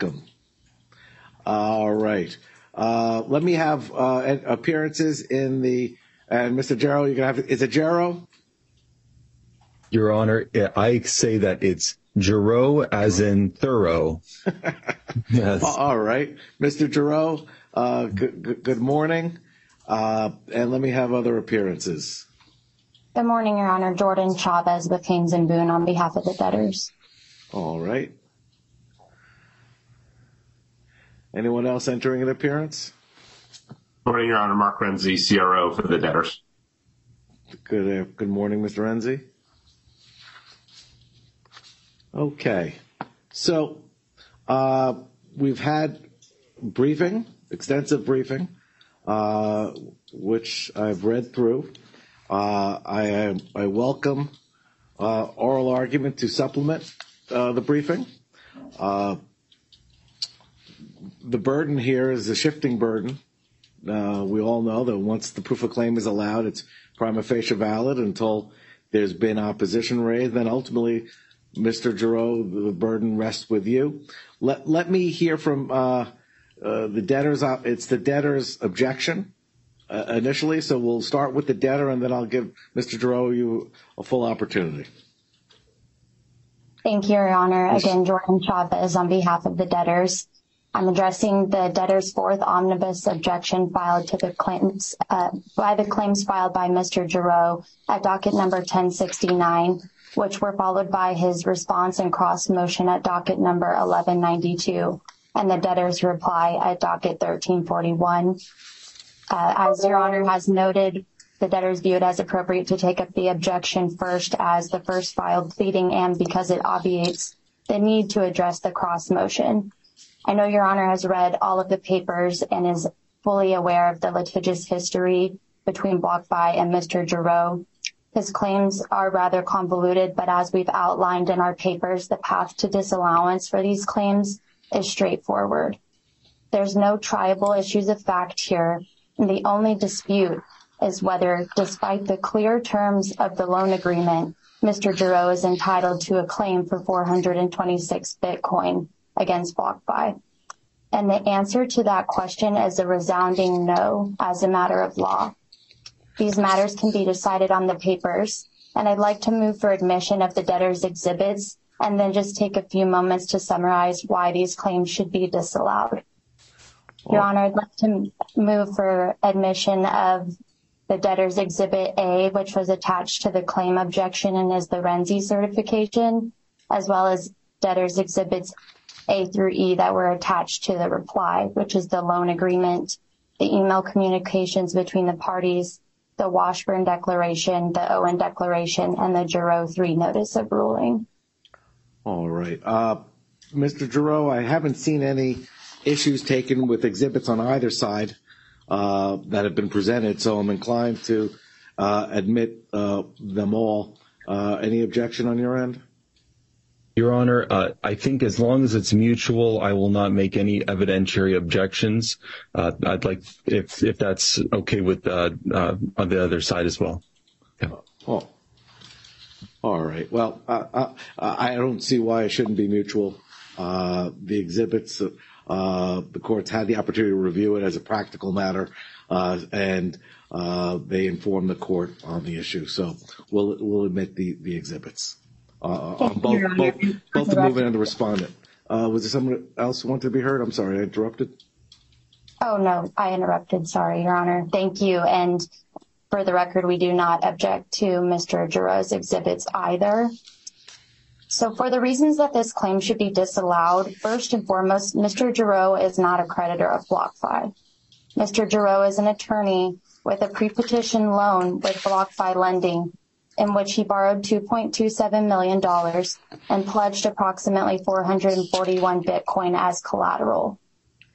welcome. All right. Uh, let me have uh, appearances in the... And Mr. Jarrow, you're gonna have... Is it Jarrow? Your Honor, I say that it's Gerro, as in thorough. Yes. All right. Mr. Gerro, uh, good morning. And let me have other appearances. Good morning, Your Honor. Jordan Chavez with Haynes and Boone on behalf of the debtors. All right. Anyone else entering an appearance? Good morning, Your Honor. Mark Renzi, CRO for the debtors. Good, uh, good morning, Mr. Renzi. Okay. So, uh, we've had briefing, extensive briefing, uh, which I've read through. I welcome oral argument to supplement the briefing. The burden here is a shifting burden. Uh, we all know that once the proof of claim is allowed, it's prima facie valid until there's been opposition raised. Then ultimately, Mr. Gerro, the burden rests with you. Let me hear from uh, uh, the debtors. op- It's the debtor's objection initially, so we'll start with the debtor, and then I'll give Mr. Gerro you a full opportunity. Thank you, Your Honor. Again, Jordan Chavez on behalf of the debtors. I'm addressing the debtor's fourth omnibus objection filed to the claims uh, by the claims filed by Mr. Gerro at docket number 1069, which were followed by his response and cross motion at docket number 1192, and the debtor's reply at docket 1341. Uh, as Your Honor has noted, the debtors view it as appropriate to take up the objection first as the first filed pleading and because it obviates the need to address the cross motion. I know Your Honor has read all of the papers and is fully aware of the litigious history between BlockFi and Mr. Gerro. His claims are rather convoluted, but as we've outlined in our papers, the path to disallowance for these claims is straightforward. There's no triable issues of fact here, and the only dispute is whether, despite the clear terms of the loan agreement, Mr. Gerro is entitled to a claim for 426 Bitcoin against BlockFi. And the answer to that question is a resounding no as a matter of law. These matters can be decided on the papers, and I'd like to move for admission of the debtor's exhibits and then just take a few moments to summarize why these claims should be disallowed. Your Honor, I'd like to move for admission of the debtor's exhibit A, which was attached to the claim objection and is the Renzi certification, as well as debtor's exhibits A through E that were attached to the reply, which is the loan agreement, the email communications between the parties, the Washburn Declaration, the Owen Declaration, and the Gerro 3 Notice of Ruling. All right. Uh, Mr. Gerro, I haven't seen any issues taken with exhibits on either side uh, that have been presented, so I'm inclined to uh, admit them all. Any objection on your end? Your Honor, uh, I think as long as it's mutual, I will not make any evidentiary objections. Uh, I'd like, if that's okay with uh, on the other side as well. Oh. All right. Well, I don't see why it shouldn't be mutual. The exhibits, the courts had the opportunity to review it as a practical matter, and they informed the court on the issue. So we'll admit the exhibits. Uh, uh, both the movant and the respondent. Uh, was there someone else who wanted to be heard? I'm sorry, I interrupted. Oh, no, I interrupted. Sorry, Your Honor. Thank you. And for the record, we do not object to Mr. Gerro's exhibits either. So for the reasons that this claim should be disallowed, first and foremost, Mr. Gerro is not a creditor of BlockFi. Mr. Gerro is an attorney with a pre-petition loan with BlockFi Lending, in which he borrowed $2.27 million and pledged approximately 441 Bitcoin as collateral.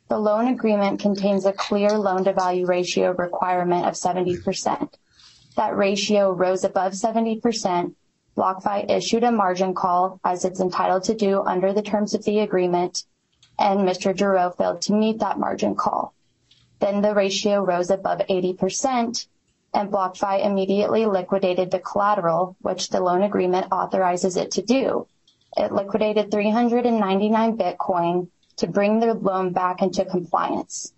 The loan agreement contains a clear loan-to-value ratio requirement of 70%. That ratio rose above 70%. BlockFi issued a margin call, as it's entitled to do under the terms of the agreement, and Mr. Gerro failed to meet that margin call. Then the ratio rose above 80%, and BlockFi immediately liquidated the collateral, which the loan agreement authorizes it to do. It liquidated 399 Bitcoin to bring the loan back into compliance.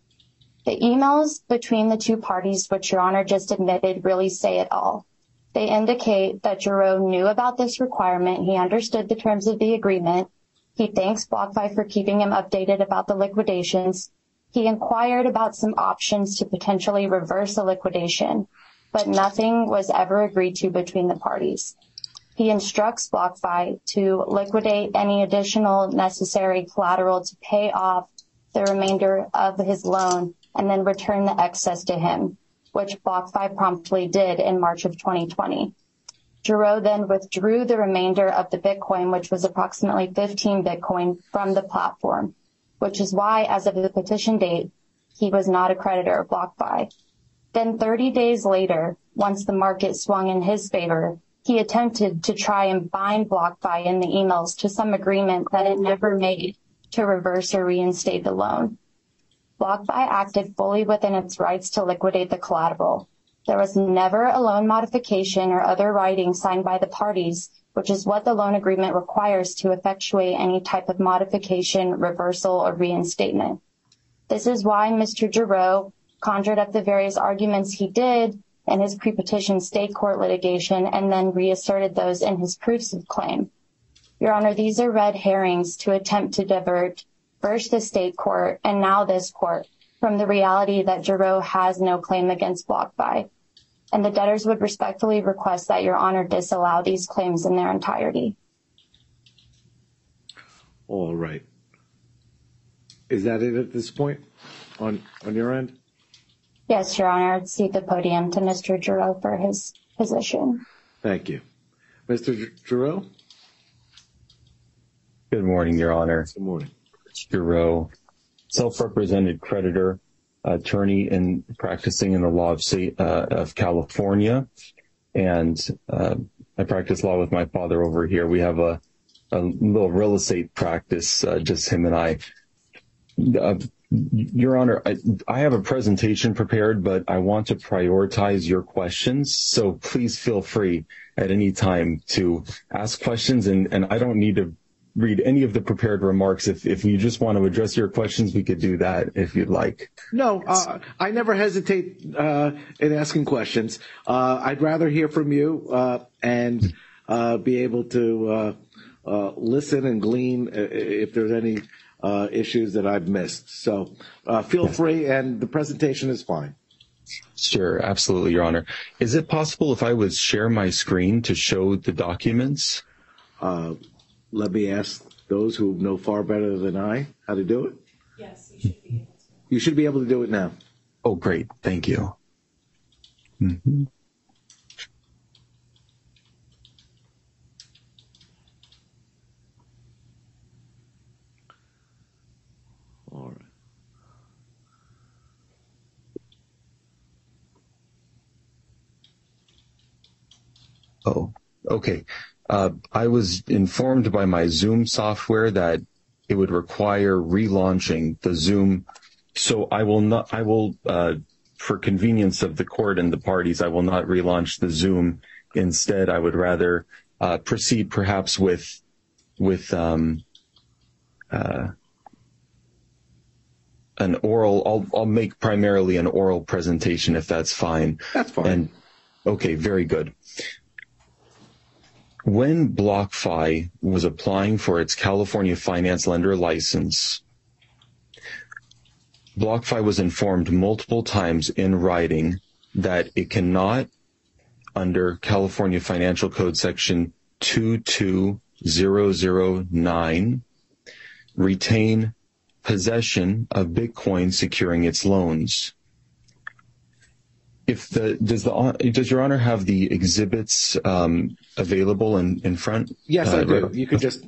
The emails between the two parties, which Your Honor just admitted, really say it all. They indicate that Gerro knew about this requirement. He understood the terms of the agreement. He thanks BlockFi for keeping him updated about the liquidations. He inquired about some options to potentially reverse the liquidation, but nothing was ever agreed to between the parties. He instructs BlockFi to liquidate any additional necessary collateral to pay off the remainder of his loan and then return the excess to him, which BlockFi promptly did in March of 2020. Gerro then withdrew the remainder of the Bitcoin, which was approximately 15 Bitcoin from the platform, which is why as of the petition date, he was not a creditor of BlockFi. Then 30 days later, once the market swung in his favor, he attempted to try and bind BlockFi in the emails to some agreement that it never made to reverse or reinstate the loan. BlockFi acted fully within its rights to liquidate the collateral. There was never a loan modification or other writing signed by the parties, which is what the loan agreement requires to effectuate any type of modification, reversal, or reinstatement. This is why Mr. Gerro conjured up the various arguments he did in his pre-petition state court litigation and then reasserted those in his proofs of claim. Your Honor, these are red herrings to attempt to divert first the state court and now this court from the reality that Gerro has no claim against BlockFi. And the debtors would respectfully request that Your Honor disallow these claims in their entirety. All right. Is that it at this point on your end? Yes, Your Honor. I'd cede the podium to Mr. Gerro for his position. Thank you. Mr. Gerro? Good morning, Your Honor. Good morning. Gerro, self-represented creditor, attorney and practicing in the law of uh, California. And uh, I practice law with my father over here. We have a little real estate practice, uh, just him and I. Your Honor, I have a presentation prepared, but I want to prioritize your questions. So please feel free at any time to ask questions. And and I don't need to read any of the prepared remarks. If you just want to address your questions, we could do that if you'd like. No, uh, I never hesitate uh, in asking questions. Uh, I'd rather hear from you and be able to listen and glean if there's any Uh, issues that I've missed. So uh, feel free and the presentation is fine. Sure, absolutely, Your Honor. Is it possible if I would share my screen to show the documents? Uh, let me ask those who know far better than I how to do it. Yes, you should be able to. You should be able to do it now. Oh, great. Thank you. All Oh, okay. Uh, I was informed by my Zoom software that it would require relaunching the Zoom. So I will not, I will, uh, for convenience of the court and the parties, I will not relaunch the Zoom. Instead, I would rather uh, proceed perhaps with with um, an oral, I'll make primarily an oral presentation if that's fine. That's fine. And Okay, very good. When BlockFi was applying for its California finance lender license, BlockFi was informed multiple times in writing that it cannot, under California Financial Code section 22009, retain possession of Bitcoin securing its loans. If the does the does Your Honor have the exhibits um, available in front? Yes, I uh, do. You can just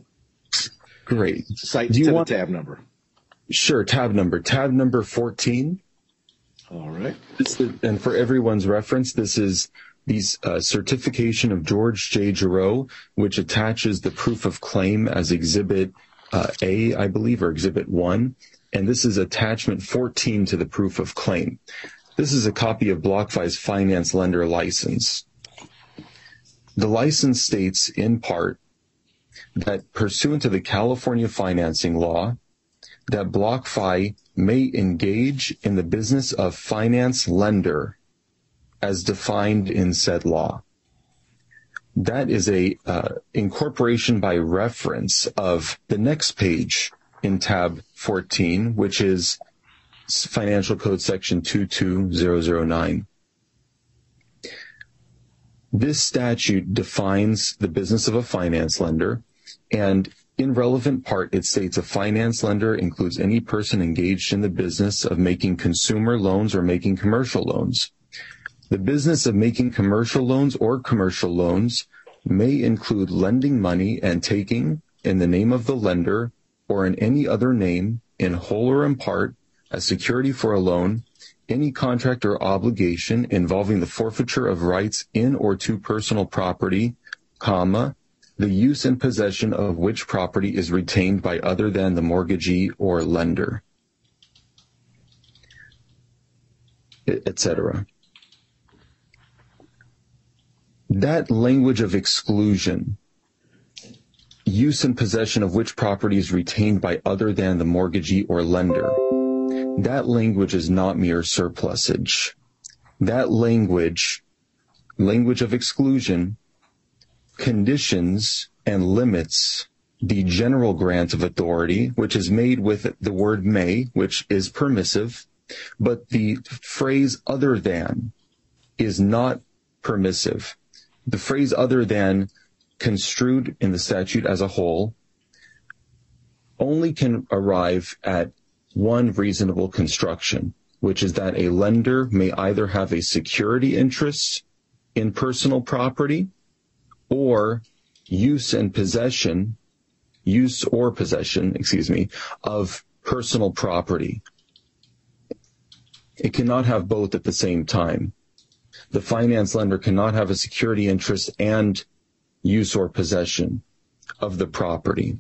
great cite the tab number. Sure, tab number. Tab number 14. All right. And for everyone's reference, this is the uh, certification of George J. Gerro, which attaches the proof of claim as Exhibit uh, A, I believe, or Exhibit 1. And this is attachment 14 to the proof of claim. This is a copy of BlockFi's finance lender license. The license states in part that pursuant to the California financing law, that BlockFi may engage in the business of finance lender as defined in said law. That is a uh, incorporation by reference of the next page in tab 14, which is Financial Code section 22009. This statute defines the business of a finance lender and in relevant part, it states a finance lender includes any person engaged in the business of making consumer loans or making commercial loans. The business of making commercial loans or commercial loans may include lending money and taking in the name of the lender or in any other name in whole or in part as security for a loan, any contract or obligation involving the forfeiture of rights in or to personal property, comma, the use and possession of which property is retained by other than the mortgagee or lender, etc. That language of exclusion, use and possession of which property is retained by other than the mortgagee or lender, that language is not mere surplusage. That language, language of exclusion, conditions and limits the general grant of authority, which is made with the word may, which is permissive, but the phrase other than is not permissive. The phrase other than construed in the statute as a whole only can arrive at one reasonable construction, which is that a lender may either have a security interest in personal property or use and possession, use or possession, excuse me, of personal property. It cannot have both at the same time. The finance lender cannot have a security interest and use or possession of the property.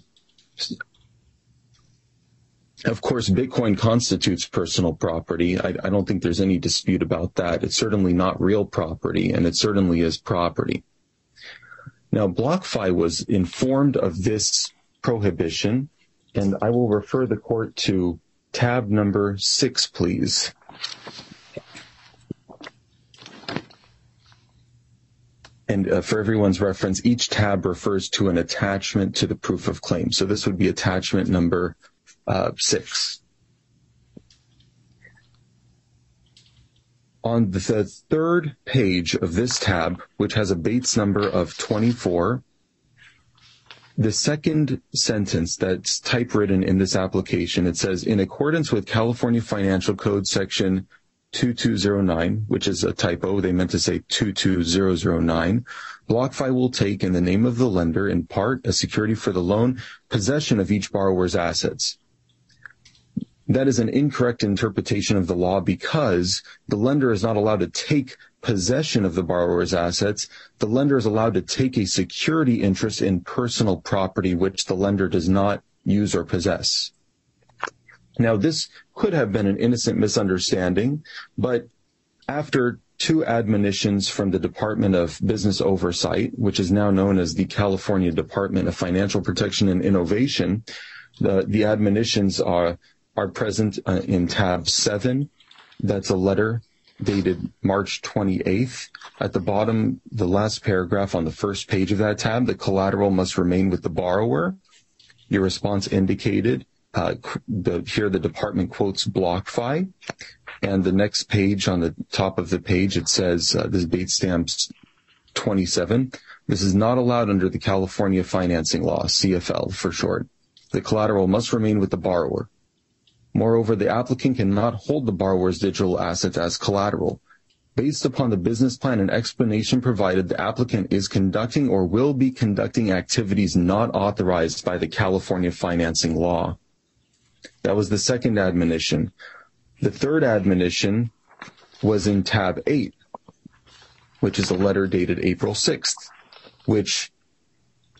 Of course, Bitcoin constitutes personal property. I, I, don't think there's any dispute about that. It's certainly not real property, and it certainly is property. Now, BlockFi was informed of this prohibition, and I will refer the court to tab number six, please. And uh, for everyone's reference, each tab refers to an attachment to the proof of claim. So this would be attachment number uh, six. on the third page of this tab, which has a Bates number of 24, the second sentence that's typewritten in this application, it says, in accordance with California Financial Code section 2209, which is a typo, they meant to say 22009, BlockFi will take in the name of the lender in part a security for the loan possession of each borrower's assets. That is an incorrect interpretation of the law because the lender is not allowed to take possession of the borrower's assets. The lender is allowed to take a security interest in personal property which the lender does not use or possess. Now, this could have been an innocent misunderstanding, but after two admonitions from the Department of Business Oversight, which is now known as the California Department of Financial Protection and Innovation, the, the admonitions are are present uh, in tab 7. That's a letter dated March 28th. At the bottom, the last paragraph on the first page of that tab, the collateral must remain with the borrower. Your response indicated. Uh, the, here the department quotes BlockFi. And the next page on the top of the page, it says, uh, this date stamps 27. This is not allowed under the California financing law, CFL for short. The collateral must remain with the borrower. Moreover, the applicant cannot hold the borrower's digital assets as collateral. Based upon the business plan and explanation provided, the applicant is conducting or will be conducting activities not authorized by the California financing law. That was the second admonition. The third admonition was in tab 8, which is a letter dated April 6th, which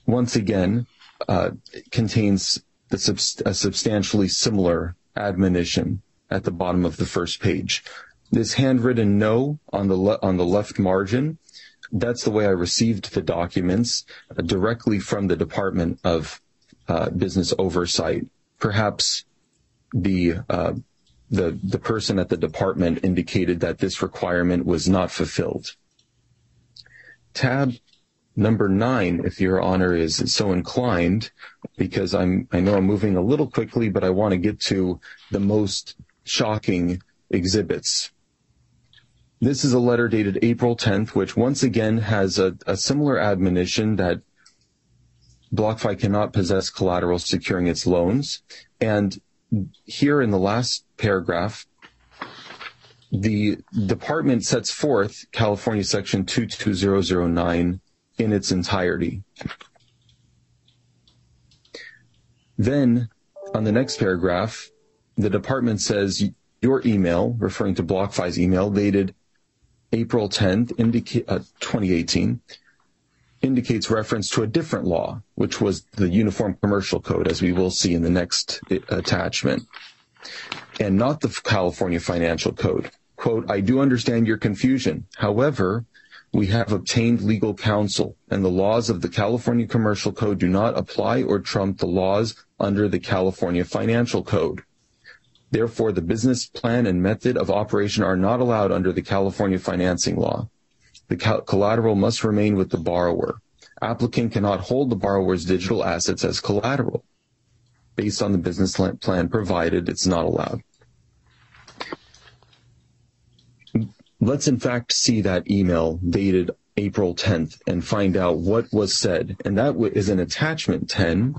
once again uh, contains a substantially similar admonition at the bottom of the first page. This handwritten no on the le- on the left margin, that's the way I received the documents uh, directly from the Department of uh, Business Oversight. Perhaps the uh, the the person at the department indicated that this requirement was not fulfilled. Tab number nine, if your honor is so inclined, because I'm I know I'm moving a little quickly, but I want to get to the most shocking exhibits. This is a letter dated April 10th, which once again has a, a similar admonition that BlockFi cannot possess collateral securing its loans. And here in the last paragraph, the department sets forth California section 22009 in its entirety. Then on the next paragraph, the department says your email, referring to BlockFi's email, dated April 10th, indica- uh, 2018, indicates reference to a different law, which was the Uniform Commercial Code, as we will see in the next uh, attachment, and not the California Financial Code. Quote, I do understand your confusion. However, we have obtained legal counsel, and the laws of the California Commercial Code do not apply or trump the laws under the California Financial Code. Therefore, the business plan and method of operation are not allowed under the California financing law. The collateral must remain with the borrower. Applicant cannot hold the borrower's digital assets as collateral. Based on the business plan provided, it's not allowed. Let's in fact see that email dated April 10th and find out what was said. And that is an attachment 10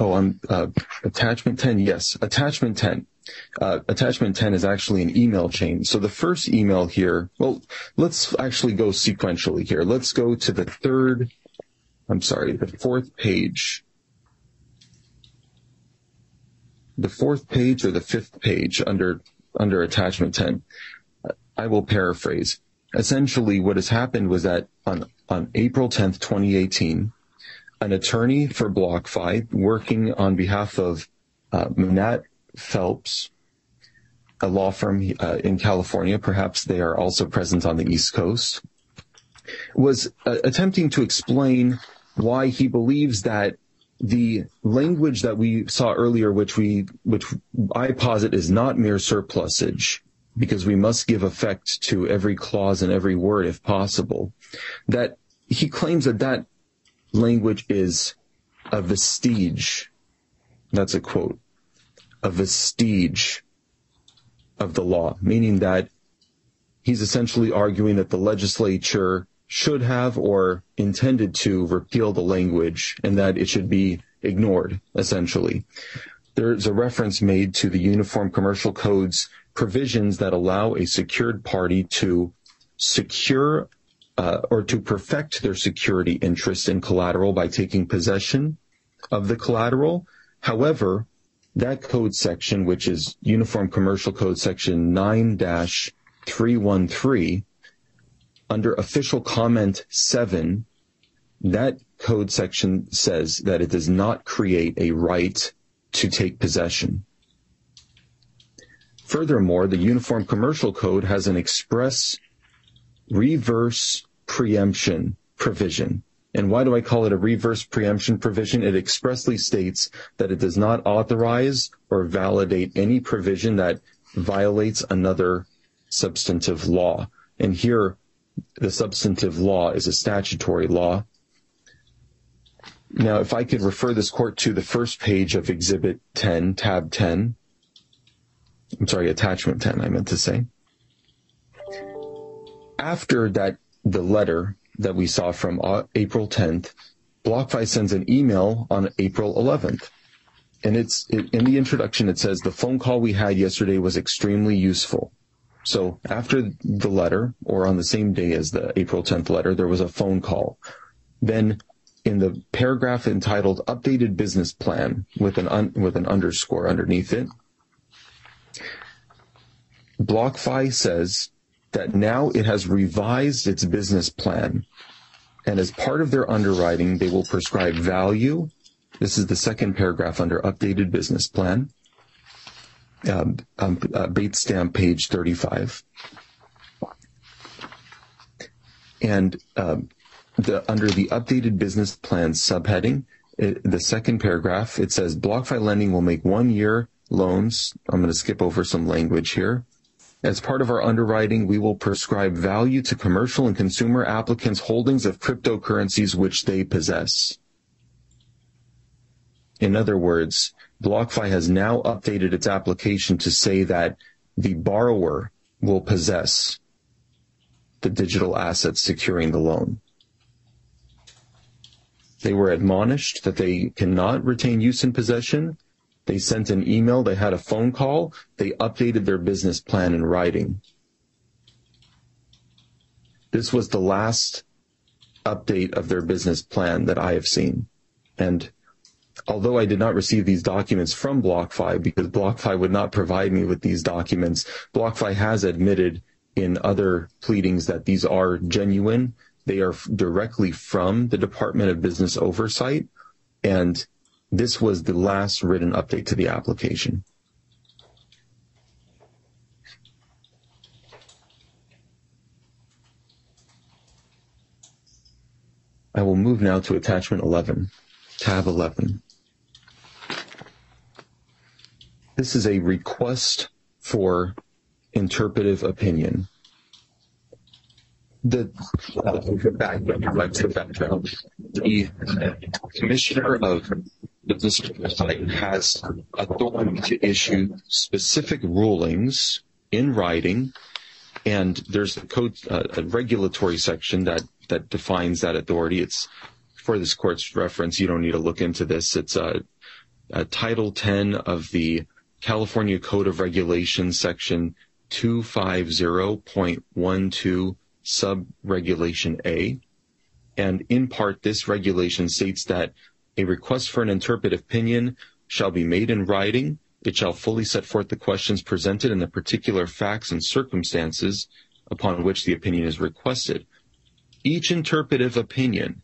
Oh, I'm uh, attachment 10. Yes, attachment 10. Uh, attachment 10 is actually an email chain. So the first email here, well, let's actually go sequentially here. Let's go to the third, I'm sorry, the fourth page. The fourth page or the fifth page under, under attachment 10. I will paraphrase. Essentially, what has happened was that on, on April 10th, 2018, an attorney for BlockFi working on behalf of uh, Phelps, a law firm uh, in California. Perhaps they are also present on the East Coast. Was uh, attempting to explain why he believes that the language that we saw earlier, which we, which I posit is not mere surplusage, because we must give effect to every clause and every word if possible, that he claims that that language is a vestige. That's a quote. A vestige of the law, meaning that he's essentially arguing that the legislature should have or intended to repeal the language and that it should be ignored, essentially. There's a reference made to the Uniform Commercial Code's provisions that allow a secured party to secure uh, or to perfect their security interest in collateral by taking possession of the collateral. However, that code section, which is Uniform Commercial Code section 9-313, under official comment 7, that code section says that it does not create a right to take possession. Furthermore, the Uniform Commercial Code has an express reverse preemption provision. And why do I call it a reverse preemption provision? It expressly states that it does not authorize or validate any provision that violates another substantive law. And here, the substantive law is a statutory law. Now, if I could refer this court to the first page of Exhibit 10, tab 10. I'm sorry, attachment 10, I meant to say. After that the letter that we saw from uh, April 10th, BlockFi sends an email on April 11th. And it's in the introduction, it says the phone call we had yesterday was extremely useful. So after the letter, or on the same day as the April 10th letter, there was a phone call. Then in the paragraph entitled updated business plan with an, un, with an underscore underneath it, BlockFi says that now it has revised its business plan. And as part of their underwriting, they will prescribe value. This is the second paragraph under updated business plan. Um, um, uh, Bates stamp page 35. And um, the, under the updated business plan subheading, it, the second paragraph, it says BlockFi lending will make one year loans. I'm going to skip over some language here. As part of our underwriting, we will prescribe value to commercial and consumer applicants' holdings of cryptocurrencies which they possess. In other words, BlockFi has now updated its application to say that the borrower will possess the digital assets securing the loan. They were admonished that they cannot retain use and possession. They sent an email. They had a phone call. They updated their business plan in writing. This was the last update of their business plan that I have seen. And although I did not receive these documents from BlockFi because BlockFi would not provide me with these documents, BlockFi has admitted in other pleadings that these are genuine. They are directly from the Department of Business Oversight. And this was the last written update to the application. I will move now to attachment 11, tab 11. This is a request for interpretive opinion. The, the. The commissioner of business oversight has authority to issue specific rulings in writing, and there's a code, uh, a regulatory section that that defines that authority. It's for this court's reference. You don't need to look into this. It's a, a Title 10 of the California Code of Regulations, Section 250.12, Sub Regulation A. And in part, this regulation states that a request for an interpretive opinion shall be made in writing. It shall fully set forth the questions presented and the particular facts and circumstances upon which the opinion is requested. Each interpretive opinion,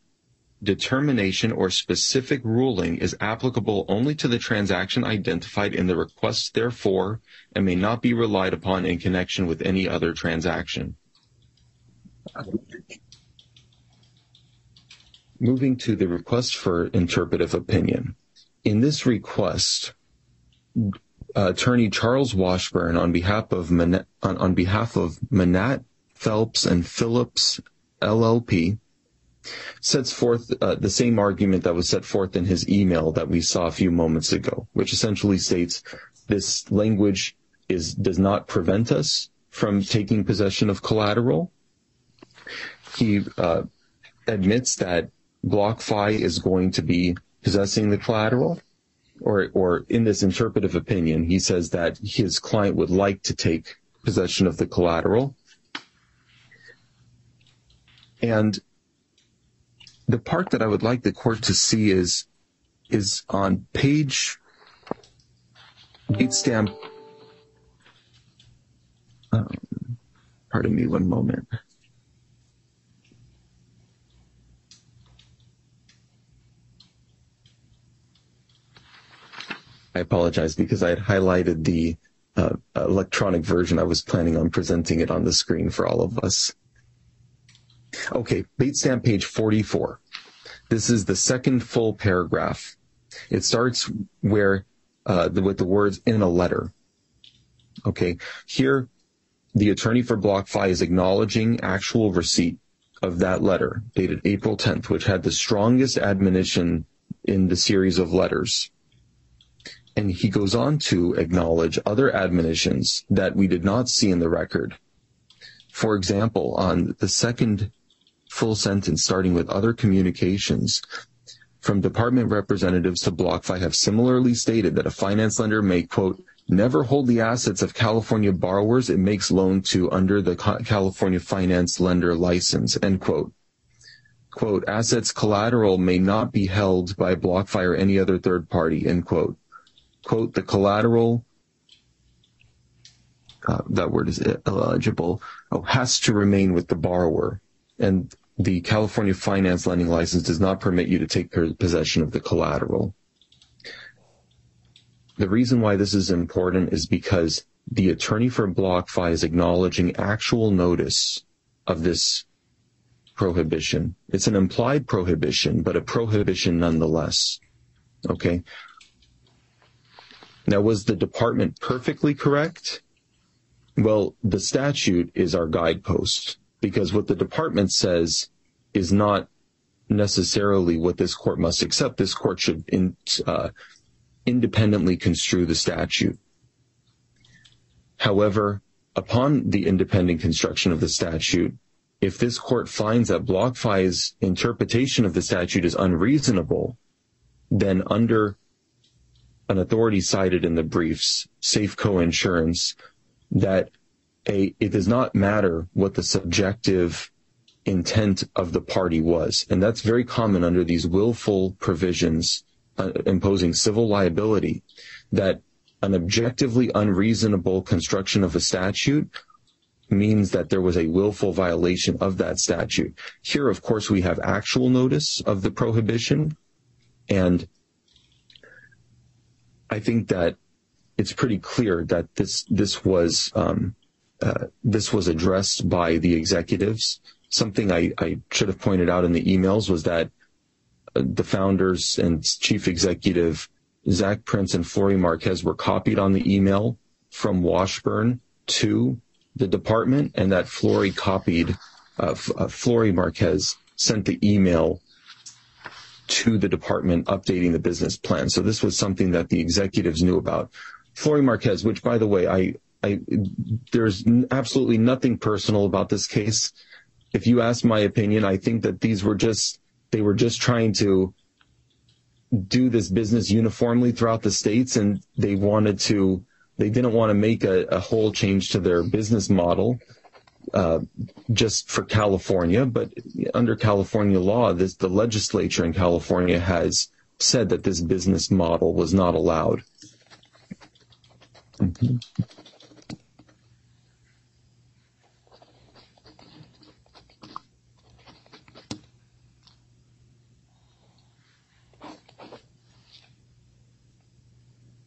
determination, or specific ruling is applicable only to the transaction identified in the request therefore and may not be relied upon in connection with any other transaction. Moving to the request for interpretive opinion. In this request, attorney Charles Washburn on behalf of Manatt, on, on behalf of Manatt, Phelps and Phillips LLP sets forth uh, the same argument that was set forth in his email that we saw a few moments ago, which essentially states this language is does not prevent us from taking possession of collateral. He uh, admits that BlockFi is going to be possessing the collateral, or or in this interpretive opinion, he says that his client would like to take possession of the collateral. And the part that I would like the court to see is is on page date stamp. Um, pardon me one moment. I apologize because I had highlighted the uh, electronic version. I was planning on presenting it on the screen for all of us. Okay, date stamp page 44. This is the second full paragraph. It starts where uh, the, with the words in a letter. Okay, here the attorney for BlockFi is acknowledging actual receipt of that letter dated April 10th, which had the strongest admonition in the series of letters. And he goes on to acknowledge other admonitions that we did not see in the record. For example, on the second full sentence starting with other communications from department representatives to BlockFi have similarly stated that a finance lender may, quote, never hold the assets of California borrowers it makes loan to under the California finance lender license, end quote. Quote, assets collateral may not be held by BlockFi or any other third party, end quote. Quote, the collateral, uh, that word is illegible, oh, has to remain with the borrower. And the California finance lending license does not permit you to take possession of the collateral. The reason why this is important is because the attorney for BlockFi is acknowledging actual notice of this prohibition. It's an implied prohibition, but a prohibition nonetheless. Okay. Now, was the department perfectly correct? Well, the statute is our guidepost because what the department says is not necessarily what this court must accept. This court should in, uh, independently construe the statute. However, upon the independent construction of the statute, if this court finds that BlockFi's interpretation of the statute is unreasonable, then under an authority cited in the briefs, Safeco Insurance, that a it does not matter what the subjective intent of the party was, and that's very common under these willful provisions uh, imposing civil liability. That an objectively unreasonable construction of a statute means that there was a willful violation of that statute. Here, of course, we have actual notice of the prohibition, and I think that it's pretty clear that this this was um, uh, this was addressed by the executives. Something I, I, should have pointed out in the emails was that uh, the founders and chief executive Zach Prince and Flori Marquez were copied on the email from Washburn to the department, and that Flori copied uh, uh, Flori Marquez sent the email to the department updating the business plan. So this was something that the executives knew about. Flori Marquez, which by the way, I, I, there's absolutely nothing personal about this case. If you ask my opinion, I think that these were just, they were just trying to do this business uniformly throughout the states and they wanted to, they didn't want to make a, a whole change to their business model. Uh, just for California, but under California law, this, the legislature in California has said that this business model was not allowed. Mm-hmm.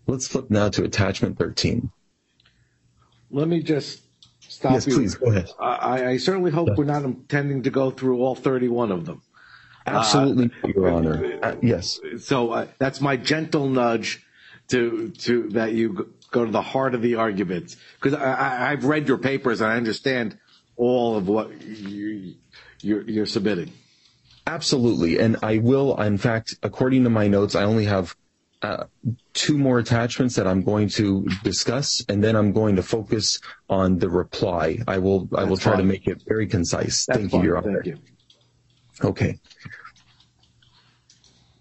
Let's flip now to attachment 13. Let me just stop yes, you. please go ahead. I, I certainly hope we're not intending to go through all 31 of them. Absolutely, uh, Your Honor. Uh, yes. So uh, that's my gentle nudge to to that you go to the heart of the arguments because I, have read your papers and I understand all of what you, you're, you're submitting. Absolutely, and I will. In fact, according to my notes, I only have uh, two more attachments that I'm going to discuss, and then I'm going to focus on the reply. I will That's I will try fine. to make it very concise. That's Thank fine. you, Your Honor. Thank you. Okay.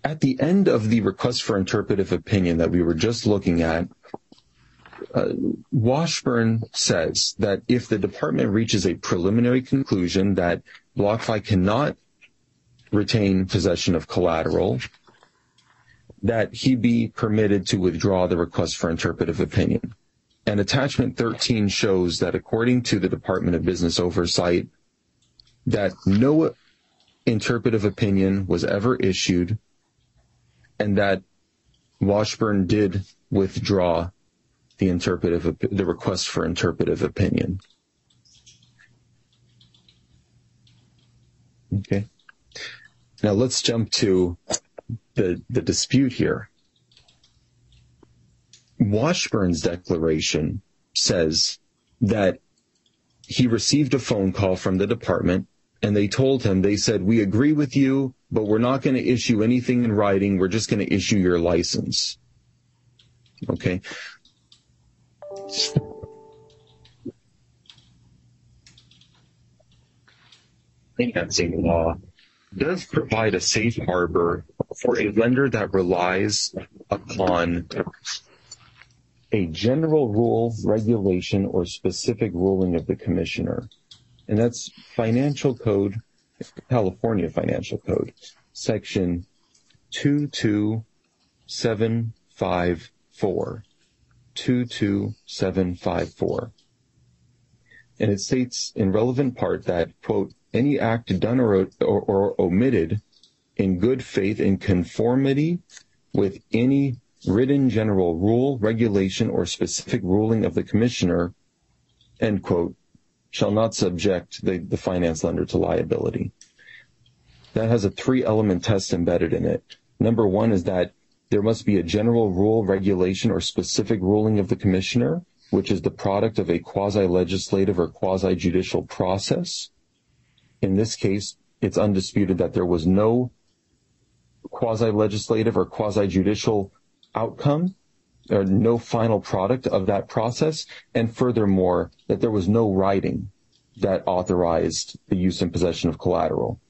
At the end of the request for interpretive opinion that we were just looking at, uh, Washburn says that if the department reaches a preliminary conclusion that BlockFi cannot retain possession of collateral, that he be permitted to withdraw the request for interpretive opinion. And attachment 13 shows that according to the Department of Business Oversight, that no interpretive opinion was ever issued and that Washburn did withdraw the interpretive, the request for interpretive opinion. Okay. Now let's jump to the, the dispute here. Washburn's declaration says that he received a phone call from the department and they told him, they said, we agree with you, but we're not going to issue anything in writing. We're just going to issue your license. Okay. I think that's Financing law does provide a safe harbor for a lender that relies upon a general rule, regulation, or specific ruling of the commissioner. And that's Financial Code, California Financial Code, section 22754. 22754. And it states in relevant part that, quote, any act done or, or, or omitted in good faith in conformity with any written general rule, regulation, or specific ruling of the commissioner, end quote, shall not subject the, the finance lender to liability. That has a three element test embedded in it. Number one is that there must be a general rule, regulation, or specific ruling of the commissioner, which is the product of a quasi-legislative or quasi-judicial process. In this case, it's undisputed that there was no quasi-legislative or quasi-judicial outcome or no final product of that process. And furthermore, that there was no writing that authorized the use and possession of collateral.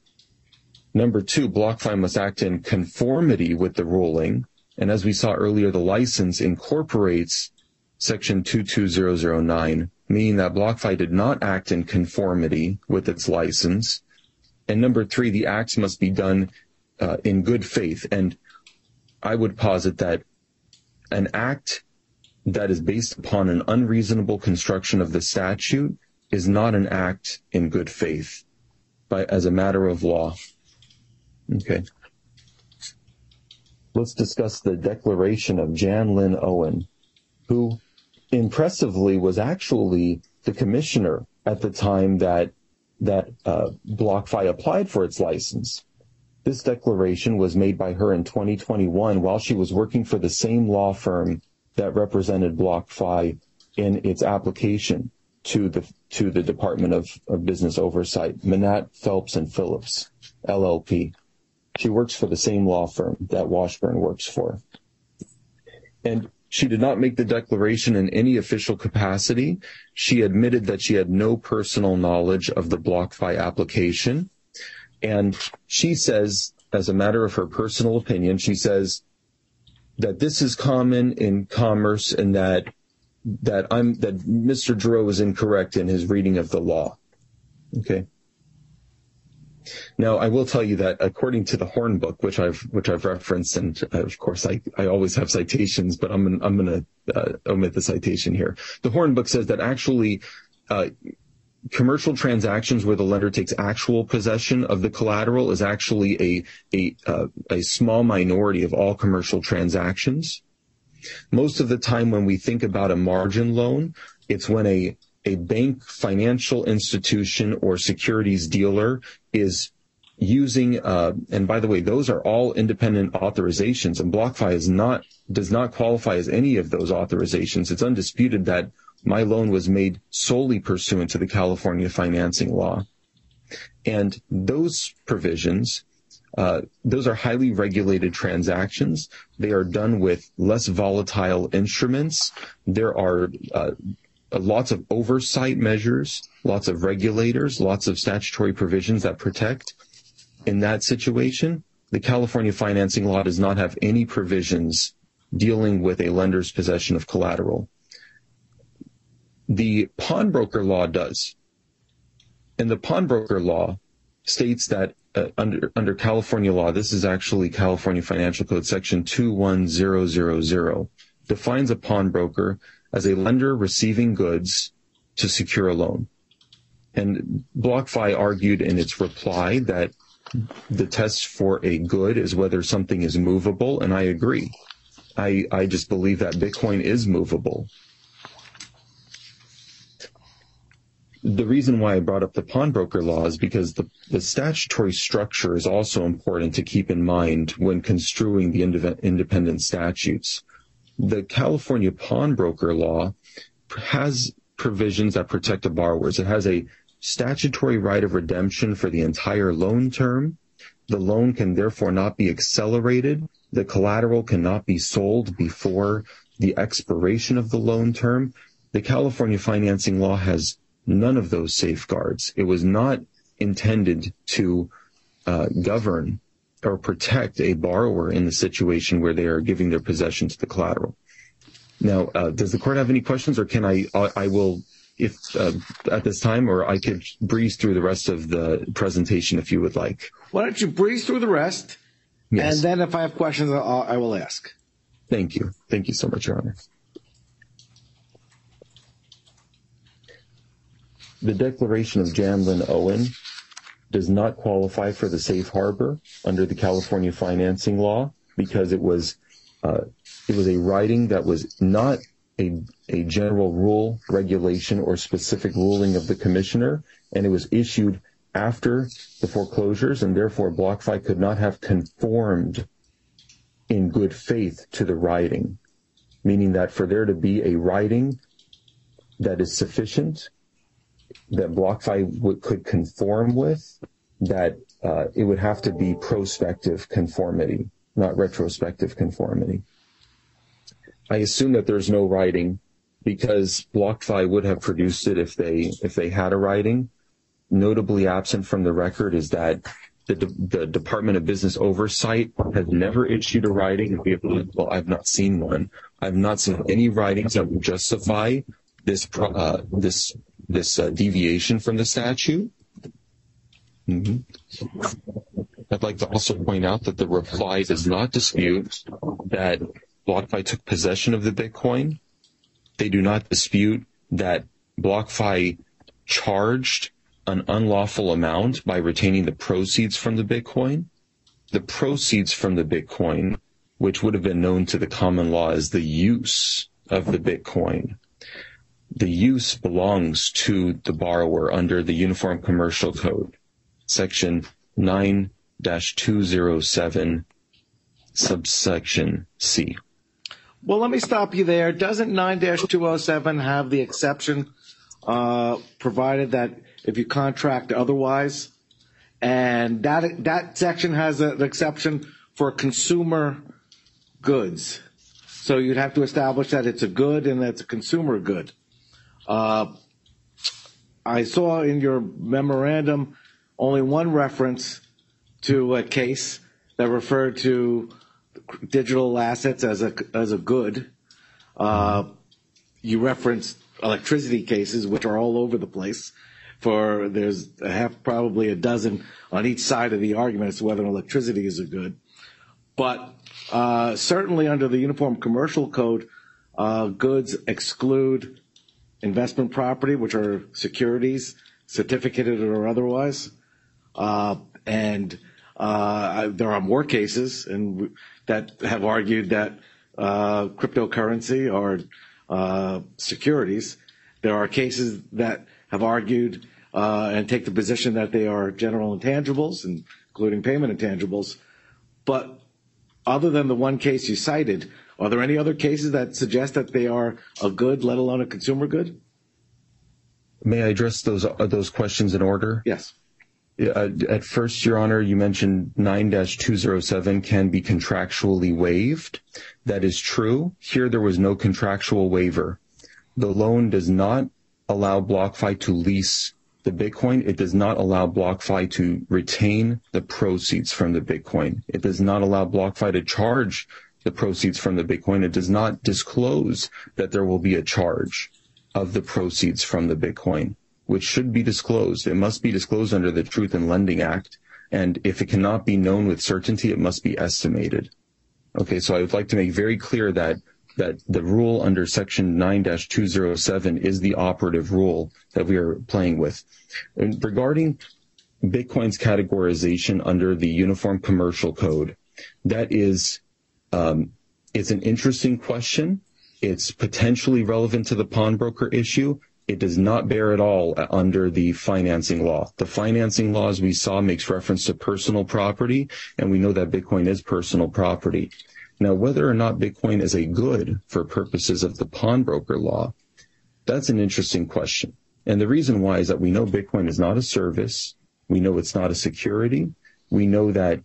Number two, BlockFi must act in conformity with the ruling. And as we saw earlier, the license incorporates section 22009, meaning that BlockFi did not act in conformity with its license. And number three, the acts must be done uh, in good faith. And I would posit that an act that is based upon an unreasonable construction of the statute is not an act in good faith by, as a matter of law. Okay. Let's discuss the declaration of Jan Lynn Owen, who impressively was actually the commissioner at the time that that uh, BlockFi applied for its license. This declaration was made by her in 2021 while she was working for the same law firm that represented BlockFi in its application to the to the Department of, of Business Oversight, Manatt Phelps and Phillips, LLP. She works for the same law firm that Washburn works for. And she did not make the declaration in any official capacity. She admitted that she had no personal knowledge of the BlockFi application. And she says, as a matter of her personal opinion, she says that this is common in commerce and that that I'm that Mr. Gerro is incorrect in his reading of the law. Okay. Now, I will tell you that according to the Horn book, which I've which I've referenced, and uh, of course I, I always have citations, but I'm gonna, I'm going to uh, omit the citation here. The Horn book says that actually. Uh, commercial transactions where the lender takes actual possession of the collateral is actually a a uh, a small minority of all commercial transactions. Most of the time, when we think about a margin loan, it's when a a bank, financial institution, or securities dealer is using, uh, and by the way, those are all independent authorizations, and BlockFi is not does not qualify as any of those authorizations. It's undisputed that my loan was made solely pursuant to the California financing law, and those provisions. Uh, those are highly regulated transactions. They are done with less volatile instruments. There are uh, lots of oversight measures, lots of regulators, lots of statutory provisions that protect. In that situation, the California financing law does not have any provisions dealing with a lender's possession of collateral. The pawnbroker law does. And the pawnbroker law states that uh, under under California law, this is actually California Financial Code section 21000 defines a pawnbroker as a lender receiving goods to secure a loan. And BlockFi argued in its reply that the test for a good is whether something is movable, and I agree. I, I just believe that Bitcoin is movable. The reason why I brought up the pawnbroker law is because the, the statutory structure is also important to keep in mind when construing the independent statutes the California pawnbroker law has provisions that protect the borrowers. It has a statutory right of redemption for the entire loan term. The loan can therefore not be accelerated. The collateral cannot be sold before the expiration of the loan term. The California financing law has none of those safeguards. It was not intended to uh, govern or protect a borrower in the situation where they are giving their possession to the collateral. Now, uh, does the court have any questions, or can I? I will, if uh, at this time, or I could breeze through the rest of the presentation if you would like. Why don't you breeze through the rest, yes. and then if I have questions, I'll, I will ask. Thank you. Thank you so much, Your Honor. The declaration of Jan Lynn Owen does not qualify for the safe harbor under the California financing law because it was uh, it was a writing that was not a, a general rule, regulation, or specific ruling of the commissioner, and it was issued after the foreclosures, and therefore BlockFi could not have conformed in good faith to the writing, meaning that for there to be a writing that is sufficient, that BlockFi could conform with, that uh, it would have to be prospective conformity, not retrospective conformity. I assume that there's no writing because BlockFi would have produced it if they if they had a writing. Notably absent from the record is that the, the Department of Business Oversight has never issued a writing. Well, I've not seen one. I've not seen any writings that would justify this uh, this this uh, deviation from the statute. Mm-hmm. I'd like to also point out that the reply does not dispute that BlockFi took possession of the Bitcoin. They do not dispute that BlockFi charged an unlawful amount by retaining the proceeds from the Bitcoin. The proceeds from the Bitcoin, which would have been known to the common law as the use of the Bitcoin, the use belongs to the borrower under the Uniform Commercial Code, section 9-207, subsection C. Well, let me stop you there. Doesn't 9-207 have the exception uh, provided that if you contract otherwise? And that that section has an exception for consumer goods. So you'd have to establish that it's a good and that it's a consumer good. Uh, I saw in your memorandum only one reference to a case that referred to digital assets as a as a good. Uh, you referenced electricity cases, which are all over the place. For there's a half, probably a dozen on each side of the argument as to whether electricity is a good. But uh, certainly under the Uniform Commercial Code, uh, goods exclude investment property, which are securities, certificated or otherwise. Uh, and uh, there are more cases that have argued that uh, cryptocurrency uh, securities. There are cases that have argued and take the position that they are general intangibles, including payment intangibles. But other than the one case you cited, are there any other cases that suggest that they are a good, let alone a consumer good? May I address those uh, those questions in order? Yes. Uh, at first, Your Honor, you mentioned 9-207 can be contractually waived. That is true. Here, there was no contractual waiver. The loan does not allow BlockFi to lease the Bitcoin. It does not allow BlockFi to retain the proceeds from the Bitcoin. It does not allow BlockFi to charge the proceeds from the Bitcoin. It does not disclose that there will be a charge of the proceeds from the Bitcoin which should be disclosed. It must be disclosed under the Truth in Lending Act. And if it cannot be known with certainty, it must be estimated. Okay, so I would like to make very clear that that the rule under section 9-207 is the operative rule that we are playing with. And regarding Bitcoin's categorization under the Uniform Commercial Code, that is, um, it's an interesting question. It's potentially relevant to the pawnbroker issue. It does not bear at all under the financing law. The financing law, as we saw, makes reference to personal property, and we know that Bitcoin is personal property. Now, whether or not Bitcoin is a good for purposes of the pawnbroker law, that's an interesting question. And the reason why is that we know Bitcoin is not a service. We know it's not a security. We know that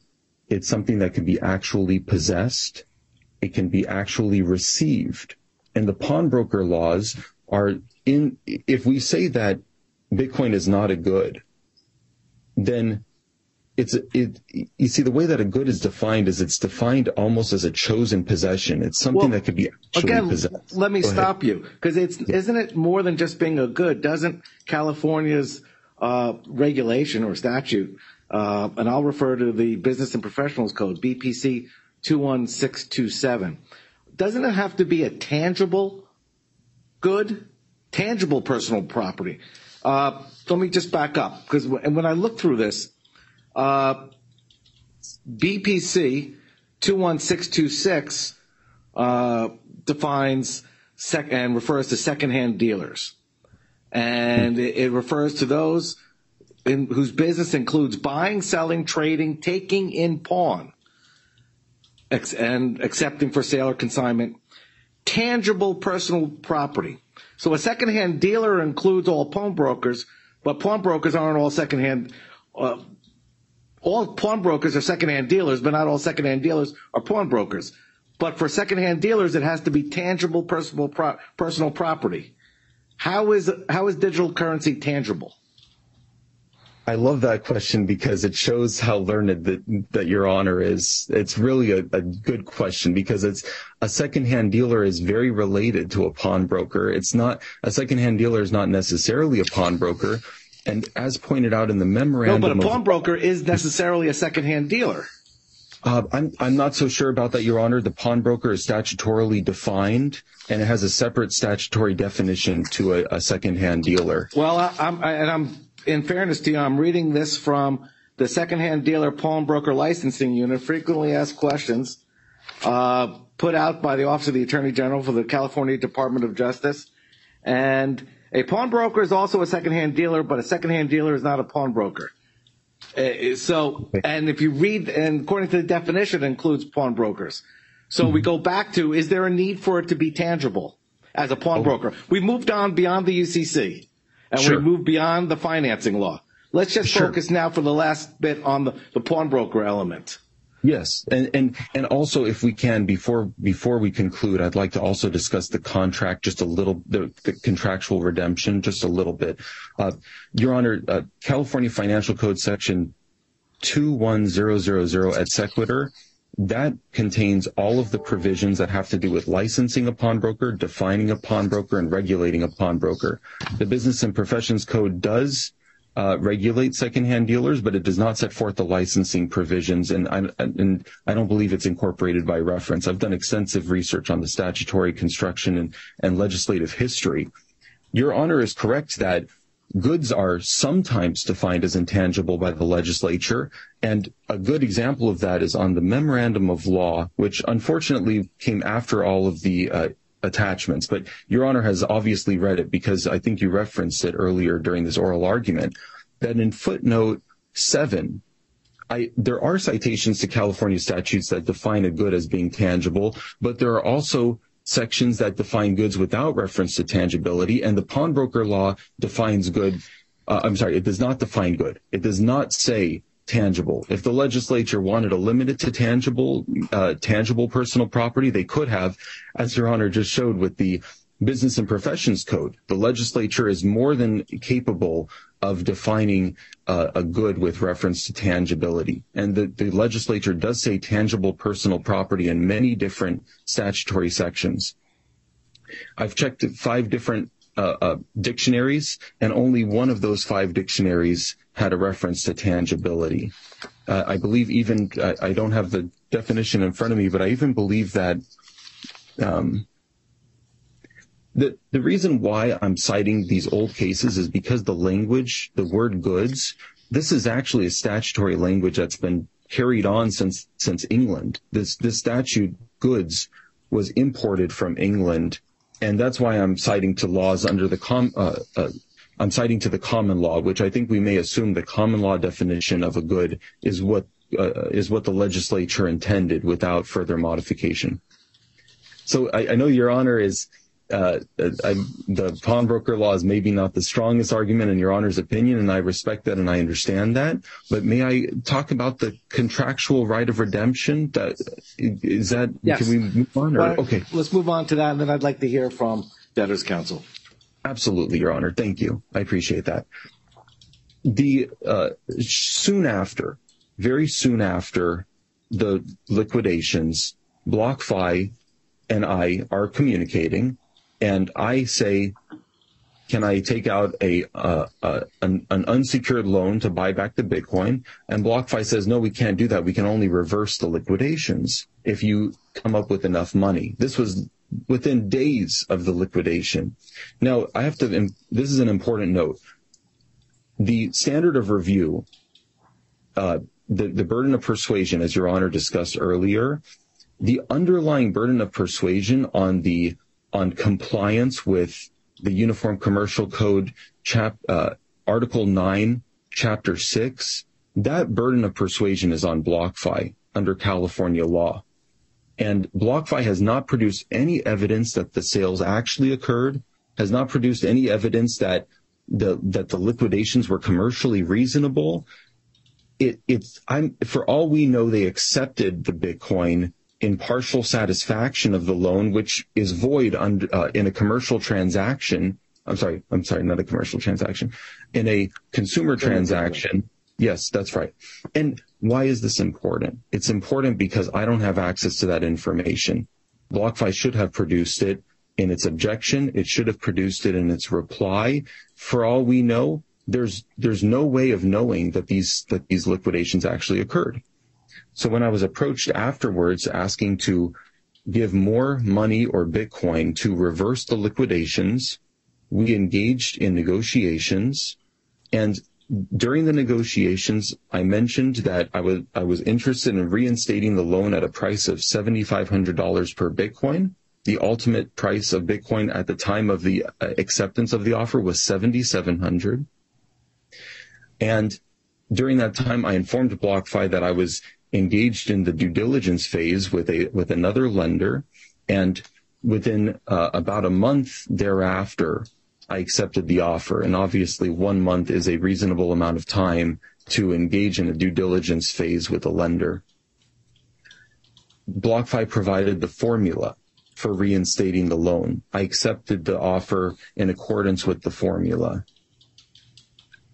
it's something that can be actually possessed. It can be actually received. And the pawnbroker laws are in if we say that Bitcoin is not a good, then it's it you see the way that a good is defined is it's defined almost as a chose in possession. It's something well, that could be actually again, possessed. Let me Go stop ahead. you because it's isn't it more than just being a good? Doesn't California's uh, regulation or statute, and I'll refer to the Business and Professionals Code BPC two one six two seven. Doesn't it have to be a tangible good? tangible personal property. Uh, let me just back up because when I look through this, uh, BPC 21626 uh, defines sec- and refers to secondhand dealers. And it, it refers to those in, whose business includes buying, selling, trading, taking in pawn ex- and accepting for sale or consignment tangible personal property. So a secondhand dealer includes all pawnbrokers, but pawnbrokers aren't all secondhand. Uh, all pawnbrokers are secondhand dealers, but not all secondhand dealers are pawnbrokers. But for secondhand dealers, it has to be tangible personal pro- personal property. How is how is digital currency tangible? I love that question because it shows how learned that, that your honor is. It's really a, a good question because it's a secondhand dealer is very related to a pawnbroker. It's not a secondhand dealer is not necessarily a pawnbroker. And as pointed out in the memorandum, No, but a pawnbroker is necessarily a secondhand dealer. Uh, I'm I'm not so sure about that, Your Honor. The pawnbroker is statutorily defined, and it has a separate statutory definition to a, a secondhand dealer. Well, I, I'm, I, and I'm, in fairness to you, I'm reading this from the secondhand dealer pawnbroker licensing unit, frequently asked questions, uh, put out by the Office of the Attorney General for the California Department of Justice. And a pawnbroker is also a secondhand dealer, but a secondhand dealer is not a pawnbroker. Uh, so, and if you read, and according to the definition, it includes pawnbrokers. So we go back to, is there a need for it to be tangible as a pawnbroker? We moved on beyond the UCC and Sure. we move beyond the financing law. Let's just Sure. focus now for the last bit on the, the pawnbroker element. Yes, and and and also, if we can, before before we conclude, I'd like to also discuss the contract just a little, the, the contractual redemption just a little bit. Uh, Your Honor, uh, California Financial Code Section two one zero zero zero et sequitur. That contains all of the provisions that have to do with licensing a pawnbroker, defining a pawnbroker, and regulating a pawnbroker. The Business and Professions Code does uh, regulate secondhand dealers, but it does not set forth the licensing provisions, and I, and I don't believe it's incorporated by reference. I've done extensive research on the statutory construction and, and legislative history. Your Honor is correct that goods are sometimes defined as intangible by the legislature, and a good example of that is on the memorandum of law, which unfortunately came after all of the uh, attachments. But Your Honor has obviously read it because I think you referenced it earlier during this oral argument. That in footnote seven, I, there are citations to California statutes that define a good as being tangible, but there are also sections that define goods without reference to tangibility, and the pawnbroker law defines good. Uh, I'm sorry, it does not define good. It does not say tangible. If the legislature wanted to limit it to tangible, uh, tangible personal property, they could have, as Your Honor just showed with the Business and Professions Code. The legislature is more than capable of defining uh, a good with reference to tangibility. And the, the legislature does say tangible personal property in many different statutory sections. I've checked five different uh, uh, dictionaries, and only one of those five dictionaries had a reference to tangibility. Uh, I believe even I, I don't have the definition in front of me, but I even believe that um, the the reason why I'm citing these old cases is because the language, the word goods, this is actually a statutory language that's been carried on since since England. This this statute goods was imported from England, and that's why I'm citing to laws under the com. Uh, uh, I'm citing to the common law, which I think we may assume the common law definition of a good is what uh, is what the legislature intended without further modification. So I, I know Your Honor is uh, I, the pawnbroker law is maybe not the strongest argument in Your Honor's opinion, and I respect that and I understand that. But may I talk about the contractual right of redemption? That is that? Yes. Can we move on? Or, okay, Let's move on to that, and then I'd like to hear from debtors counsel. absolutely, Your Honor. Thank you. I appreciate that. The uh, soon after, very soon after the liquidations, BlockFi and I are communicating, and I say, "Can I take out a uh, uh, an, an unsecured loan to buy back the Bitcoin?" And BlockFi says, "No, we can't do that. We can only reverse the liquidations if you come up with enough money." This was within days of the liquidation. Now, I have to. This is an important note. The standard of review, uh, the the burden of persuasion, as Your Honor discussed earlier, the underlying burden of persuasion on the on compliance with the Uniform Commercial Code, chap uh, Article Nine, Chapter Six, that burden of persuasion is on BlockFi under California law. And BlockFi has not produced any evidence that the sales actually occurred, has not produced any evidence that the that the liquidations were commercially reasonable. It, it's I'm for all we know, they accepted the Bitcoin in partial satisfaction of the loan, which is void under, uh, in a commercial transaction. I'm sorry, I'm sorry, not a commercial transaction, in a consumer transaction. Yes, that's right. And why is this important? It's important because I don't have access to that information. BlockFi should have produced it in its objection. It should have produced it in its reply. For all we know, there's there's no way of knowing that these that these liquidations actually occurred. So when I was approached afterwards asking to give more money or Bitcoin to reverse the liquidations, we engaged in negotiations and during the negotiations, I mentioned that I was I was interested in reinstating the loan at a price of seventy five hundred dollars per Bitcoin. The ultimate price of Bitcoin at the time of the uh, acceptance of the offer was seventy seven hundred. And during that time, I informed BlockFi that I was engaged in the due diligence phase with a with another lender, and within uh, about a month thereafter, I accepted the offer. And obviously, one month is a reasonable amount of time to engage in a due diligence phase with a lender. BlockFi provided the formula for reinstating the loan. I accepted the offer in accordance with the formula.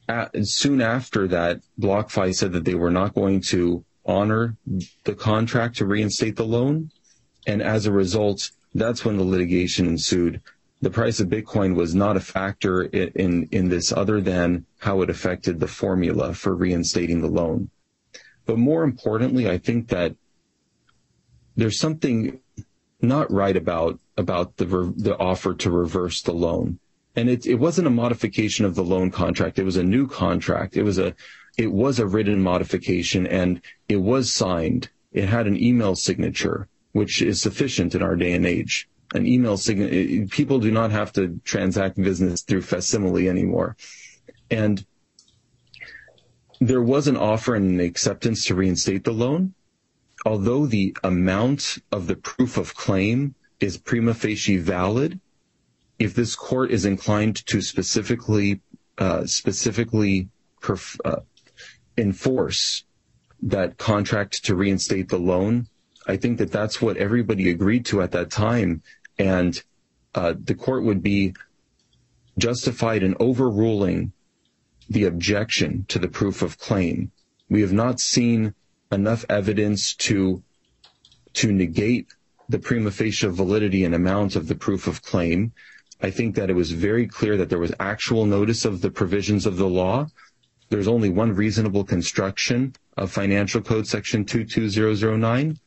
At, soon after that, BlockFi said that they were not going to honor the contract to reinstate the loan. And as a result, that's when the litigation ensued the price of Bitcoin was not a factor in, in, this other than how it affected the formula for reinstating the loan. But more importantly, I think that there's something not right about about the the offer to reverse the loan. And it it wasn't a modification of the loan contract. It was a new contract. It was a it was a written modification and it was signed. It had an email signature, which is sufficient in our day and age an email signature. People do not have to transact business through facsimile anymore. And there was an offer and an acceptance to reinstate the loan. Although the amount of the proof of claim is prima facie valid, if this court is inclined to specifically uh, specifically perf- uh, enforce that contract to reinstate the loan, I think that that's what everybody agreed to at that time and uh, the court would be justified in overruling the objection to the proof of claim. We have not seen enough evidence to to negate the prima facie validity and amount of the proof of claim. I think that it was very clear that there was actual notice of the provisions of the law. There's only one reasonable construction of Financial Code Section 22009,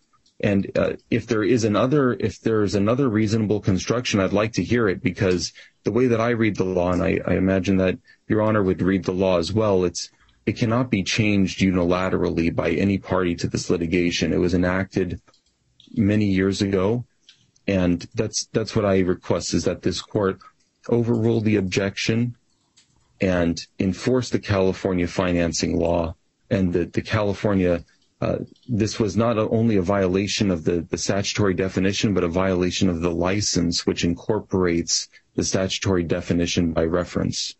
and uh, if there is another, if there's another reasonable construction, I'd like to hear it because the way that I read the law, and I, I imagine that Your Honor would read the law as well, it's it cannot be changed unilaterally by any party to this litigation. It was enacted many years ago, and that's that's what I request is that this court overrule the objection and enforce the California financing law and that the California uh, this was not only a violation of the, the statutory definition, but a violation of the license, which incorporates the statutory definition by reference.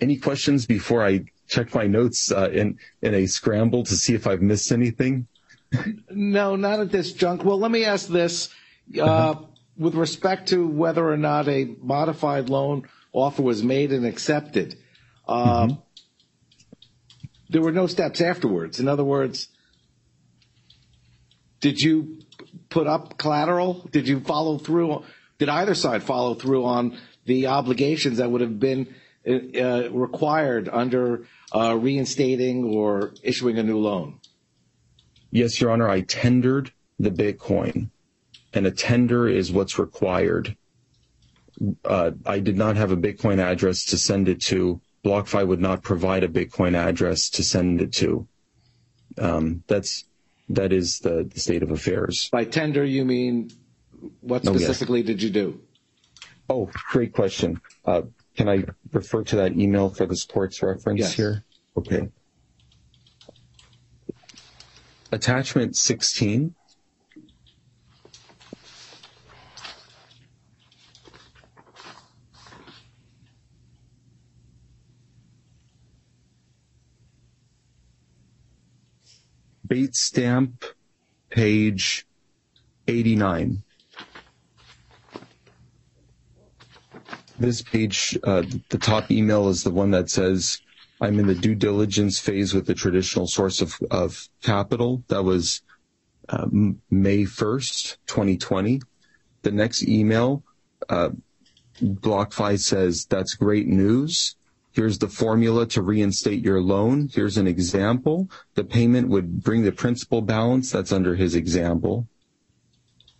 Any questions before I check my notes uh, in in a scramble to see if I've missed anything? No, not at this junk. Well, let me ask this: uh, uh-huh. with respect to whether or not a modified loan offer was made and accepted. Uh, mm-hmm there were no steps afterwards. In other words, did you put up collateral? Did you follow through? Did either side follow through on the obligations that would have been uh, required under uh, reinstating or issuing a new loan? Yes, Your Honor. I tendered the Bitcoin, and a tender is what's required. Uh, I did not have a Bitcoin address to send it to BlockFi would not provide a Bitcoin address to send it to. Um, that's that is the, the state of affairs. By tender, you mean what specifically oh, yes. did you do? Oh, great question. Uh, can I refer to that email for the sports reference yes. here? Okay. Attachment 16 Bates stamp, page 89. This page, uh, the top email is the one that says, I'm in the due diligence phase with the traditional source of, of capital. That was um, May 1st, 2020. The next email, uh, BlockFi says, that's great news. Here's the formula to reinstate your loan. Here's an example. The payment would bring the principal balance. That's under his example.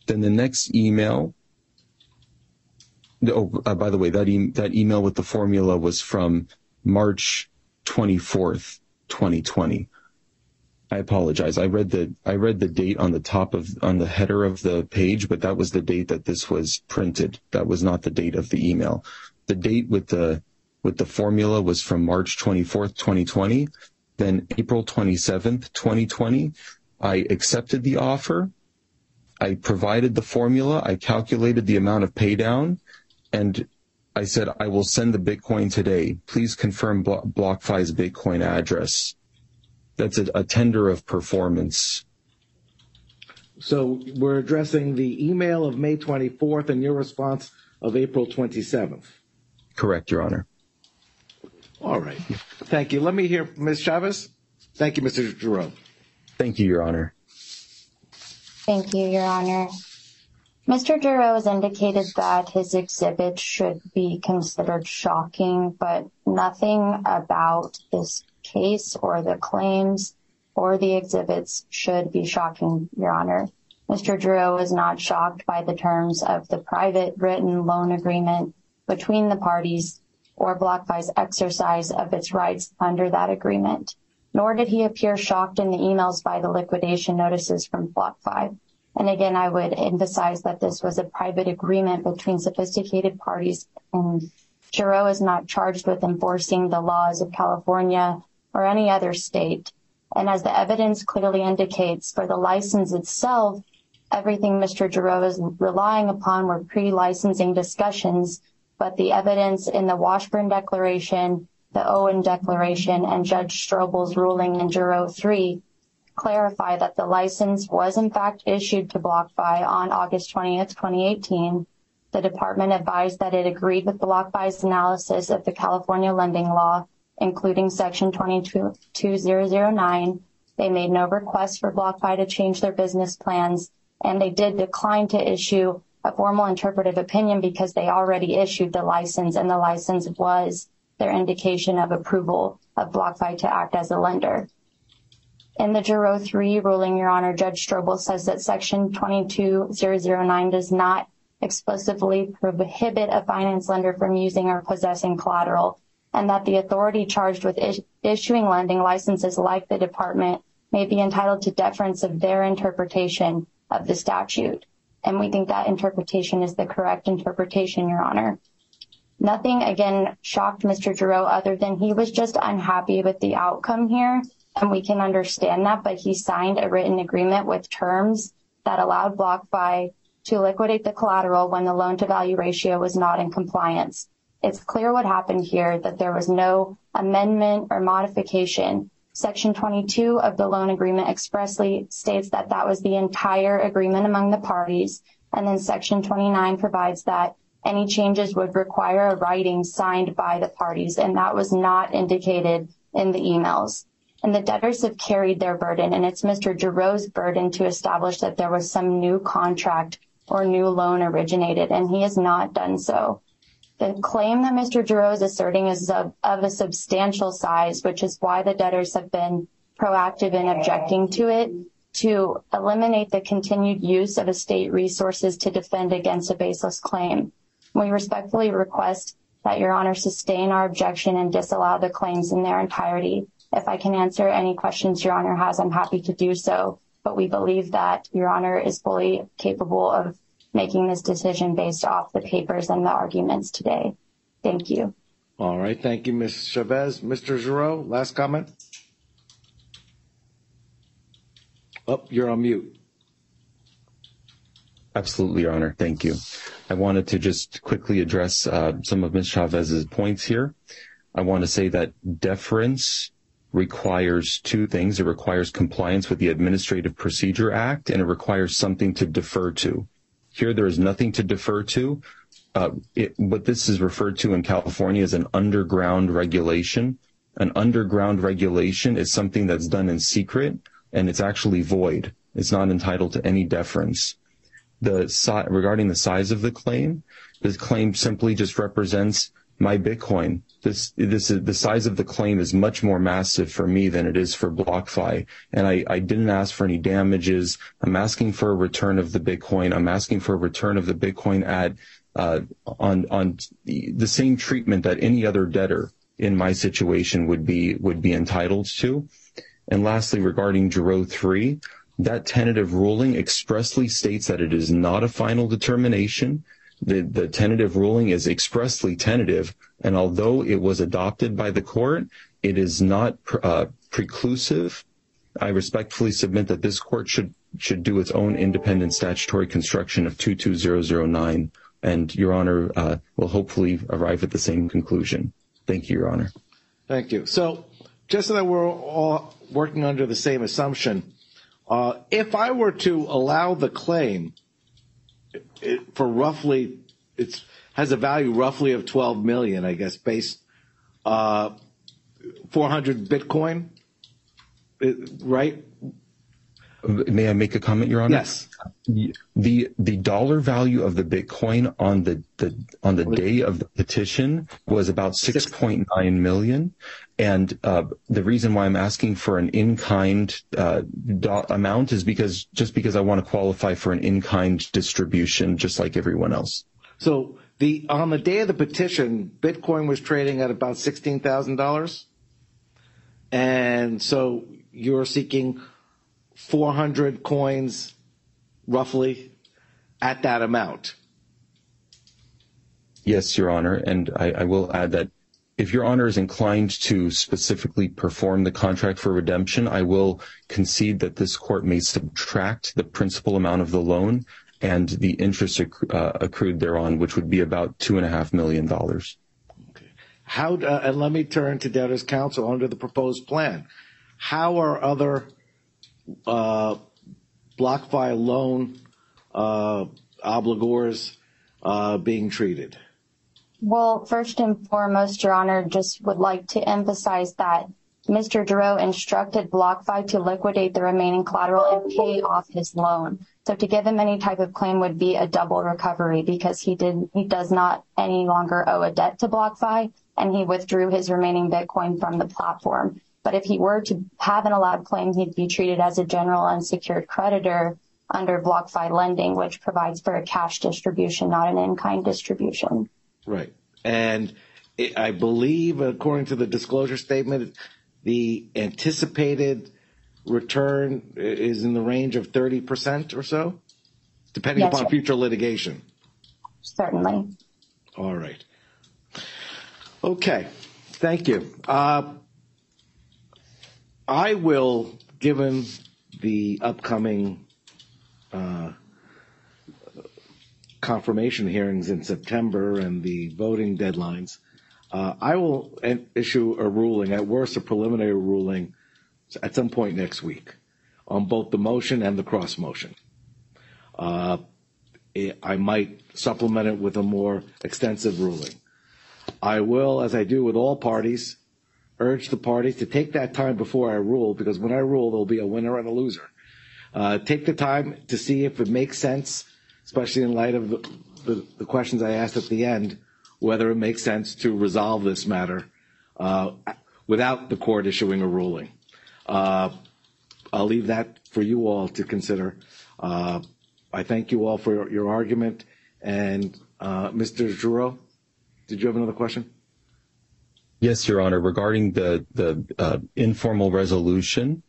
Then the next email. Oh, uh, by the way, that, e- that email with the formula was from March 24th, 2020. I apologize. I read the I read the date on the top of on the header of the page, but that was the date that this was printed. That was not the date of the email. The date with the with the formula was from March 24th, 2020. Then April 27th, 2020, I accepted the offer. I provided the formula. I calculated the amount of pay down and I said, I will send the Bitcoin today. Please confirm Blo- BlockFi's Bitcoin address. That's a, a tender of performance. So we're addressing the email of May 24th and your response of April 27th. Correct, Your Honor. All right. Thank you. Let me hear Ms. Chavez. Thank you, Mr. Gerro. Thank you, Your Honor. Thank you, Your Honor. Mr. Gerro has indicated that his exhibit should be considered shocking, but nothing about this case or the claims or the exhibits should be shocking, Your Honor. Mr. Gerro is not shocked by the terms of the private written loan agreement between the parties or BlockFi's exercise of its rights under that agreement, nor did he appear shocked in the emails by the liquidation notices from BlockFi. And again, I would emphasize that this was a private agreement between sophisticated parties and Gerro is not charged with enforcing the laws of California or any other state. And as the evidence clearly indicates for the license itself, everything Mr. Gerro is relying upon were pre-licensing discussions, but the evidence in the Washburn Declaration, the Owen Declaration, and Judge Strobel's ruling in Gerro 3 clarify that the license was in fact issued to BlockFi on August 20th, 2018. The department advised that it agreed with BlockFi's analysis of the California lending law, including section 22009. They made no request for BlockFi to change their business plans, and they did decline to issue a formal interpretive opinion because they already issued the license, and the license was their indication of approval of BlockFi to act as a lender. In the Gerro 3 ruling, Your Honor, Judge Strobel says that Section 22009 does not explicitly prohibit a finance lender from using or possessing collateral, and that the authority charged with issuing lending licenses like the department may be entitled to deference of their interpretation of the statute. And we think that interpretation is the correct interpretation, Your Honor. Nothing, again, shocked Mr. Gerro other than he was just unhappy with the outcome here and we can understand that, but he signed a written agreement with terms that allowed BlockFi to liquidate the collateral when the loan to value ratio was not in compliance. It's clear what happened here, that there was no amendment or modification. Section 22 of the loan agreement expressly states that that was the entire agreement among the parties. And then section 29 provides that any changes would require a writing signed by the parties. And that was not indicated in the emails and the debtors have carried their burden and it's Mr. Gerro's burden to establish that there was some new contract or new loan originated and he has not done so. The claim that Mr. Gerro is asserting is of, a substantial size, which is why the debtors have been proactive in objecting to it to eliminate the continued use of estate resources to defend against a baseless claim. We respectfully request that your honor sustain our objection and disallow the claims in their entirety. If I can answer any questions your honor has, I'm happy to do so. But we believe that your honor is fully capable of making this decision based off the papers and the arguments today. Thank you. All right. Thank you, Ms. Chavez. Mr. Gerro, last comment? Oh, you're on mute. Absolutely, Your Honor. Thank you. I wanted to just quickly address uh, some of Ms. Chavez's points here. I want to say that deference requires two things. It requires compliance with the Administrative Procedure Act and it requires something to defer to. Here, there is nothing to defer to. Uh, it, what this is referred to in California as an underground regulation. An underground regulation is something that's done in secret and it's actually void. It's not entitled to any deference. The si- regarding the size of the claim, this claim simply just represents my Bitcoin. This this is the size of the claim is much more massive for me than it is for BlockFi. And I, I didn't ask for any damages. I'm asking for a return of the Bitcoin. I'm asking for a return of the Bitcoin at uh, on on the, same treatment that any other debtor in my situation would be would be entitled to. And lastly, regarding Gerro 3, that tentative ruling expressly states that it is not a final determination. The, the tentative ruling is expressly tentative, and although it was adopted by the court, it is not uh, preclusive. I respectfully submit that this court should should do its own independent statutory construction of 22009, and Your Honor uh, will hopefully arrive at the same conclusion. Thank you, Your Honor. Thank you. So, just so that we're all working under the same assumption, uh, if I were to allow the claim it, for roughly, it has a value roughly of 12 million, I guess, based uh, 400 Bitcoin, right? May I make a comment, Your Honor? Yes. The the dollar value of the Bitcoin on the, the on the day of the petition was about six point nine million, and uh, the reason why I'm asking for an in kind uh, do- amount is because just because I want to qualify for an in kind distribution, just like everyone else. So the on the day of the petition, Bitcoin was trading at about sixteen thousand dollars, and so you're seeking 400 coins roughly at that amount. Yes, Your Honor. And I, I, will add that if Your Honor is inclined to specifically perform the contract for redemption, I will concede that this court may subtract the principal amount of the loan and the interest uh, accrued thereon, which would be about two and a half million dollars. Okay. How, uh, and let me turn to debtors counsel under the proposed plan. How are other uh, BlockFi loan obligors being treated? Well, first and foremost, Your Honor, just would like to emphasize that Mr. Gerro instructed BlockFi to liquidate the remaining collateral and pay off his loan. So to give him any type of claim would be a double recovery because he did he does not any longer owe a debt to BlockFi and he withdrew his remaining Bitcoin from the platform. But if he were to have an allowed claim, he'd be treated as a general unsecured creditor under BlockFi lending, which provides for a cash distribution, not an in-kind distribution. Right. And it, I believe, according to the disclosure statement, the anticipated return is in the range of 30% or so, depending Yes, upon sir. future litigation. Certainly. All right. Okay. Thank you. Uh, I will, given the upcoming uh, confirmation hearings in September and the voting deadlines, uh, I will issue a ruling, at worst a preliminary ruling, at some point next week on both the motion and the cross motion. Uh, I might supplement it with a more extensive ruling. I will, as I do with all parties, urge the parties to take that time before I rule, because when I rule, there'll be a winner and a loser. Uh, take the time to see if it makes sense, especially in light of the, the, the questions I asked at the end, whether it makes sense to resolve this matter uh, without the court issuing a ruling. Uh, I'll leave that for you all to consider. Uh, I thank you all for your, argument. And uh, Mr. Gerro, did you have another question? Yes, Your Honor. Regarding the the uh, informal resolution,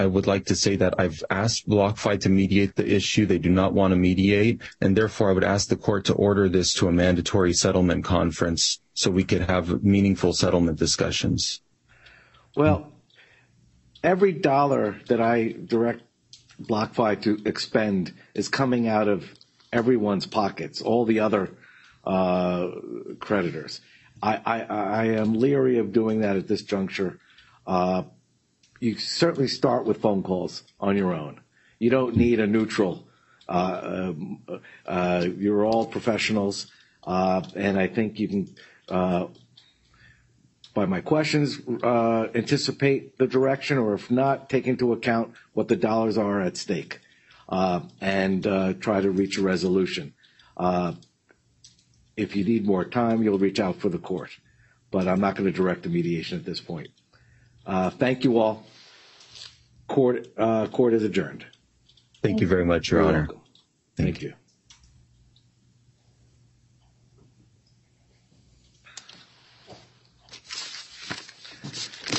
I would like to say that I've asked BlockFi to mediate the issue. They do not want to mediate, and therefore I would ask the court to order this to a mandatory settlement conference so we could have meaningful settlement discussions. Well, every dollar that I direct BlockFi to expend is coming out of everyone's pockets, all the other uh, creditors. I, I, I am leery of doing that at this juncture. Uh, you certainly start with phone calls on your own. You don't need a neutral. Uh, um, uh, you're all professionals, uh, and I think you can, uh, by my questions, uh, anticipate the direction, or if not, take into account what the dollars are at stake, uh, and uh, try to reach a resolution. Uh, if you need more time, you'll reach out for the court, but I'm not going to direct the mediation at this point. Uh, thank you all. Court, uh, court is adjourned. Thank you very much, Your Honor. Thank you.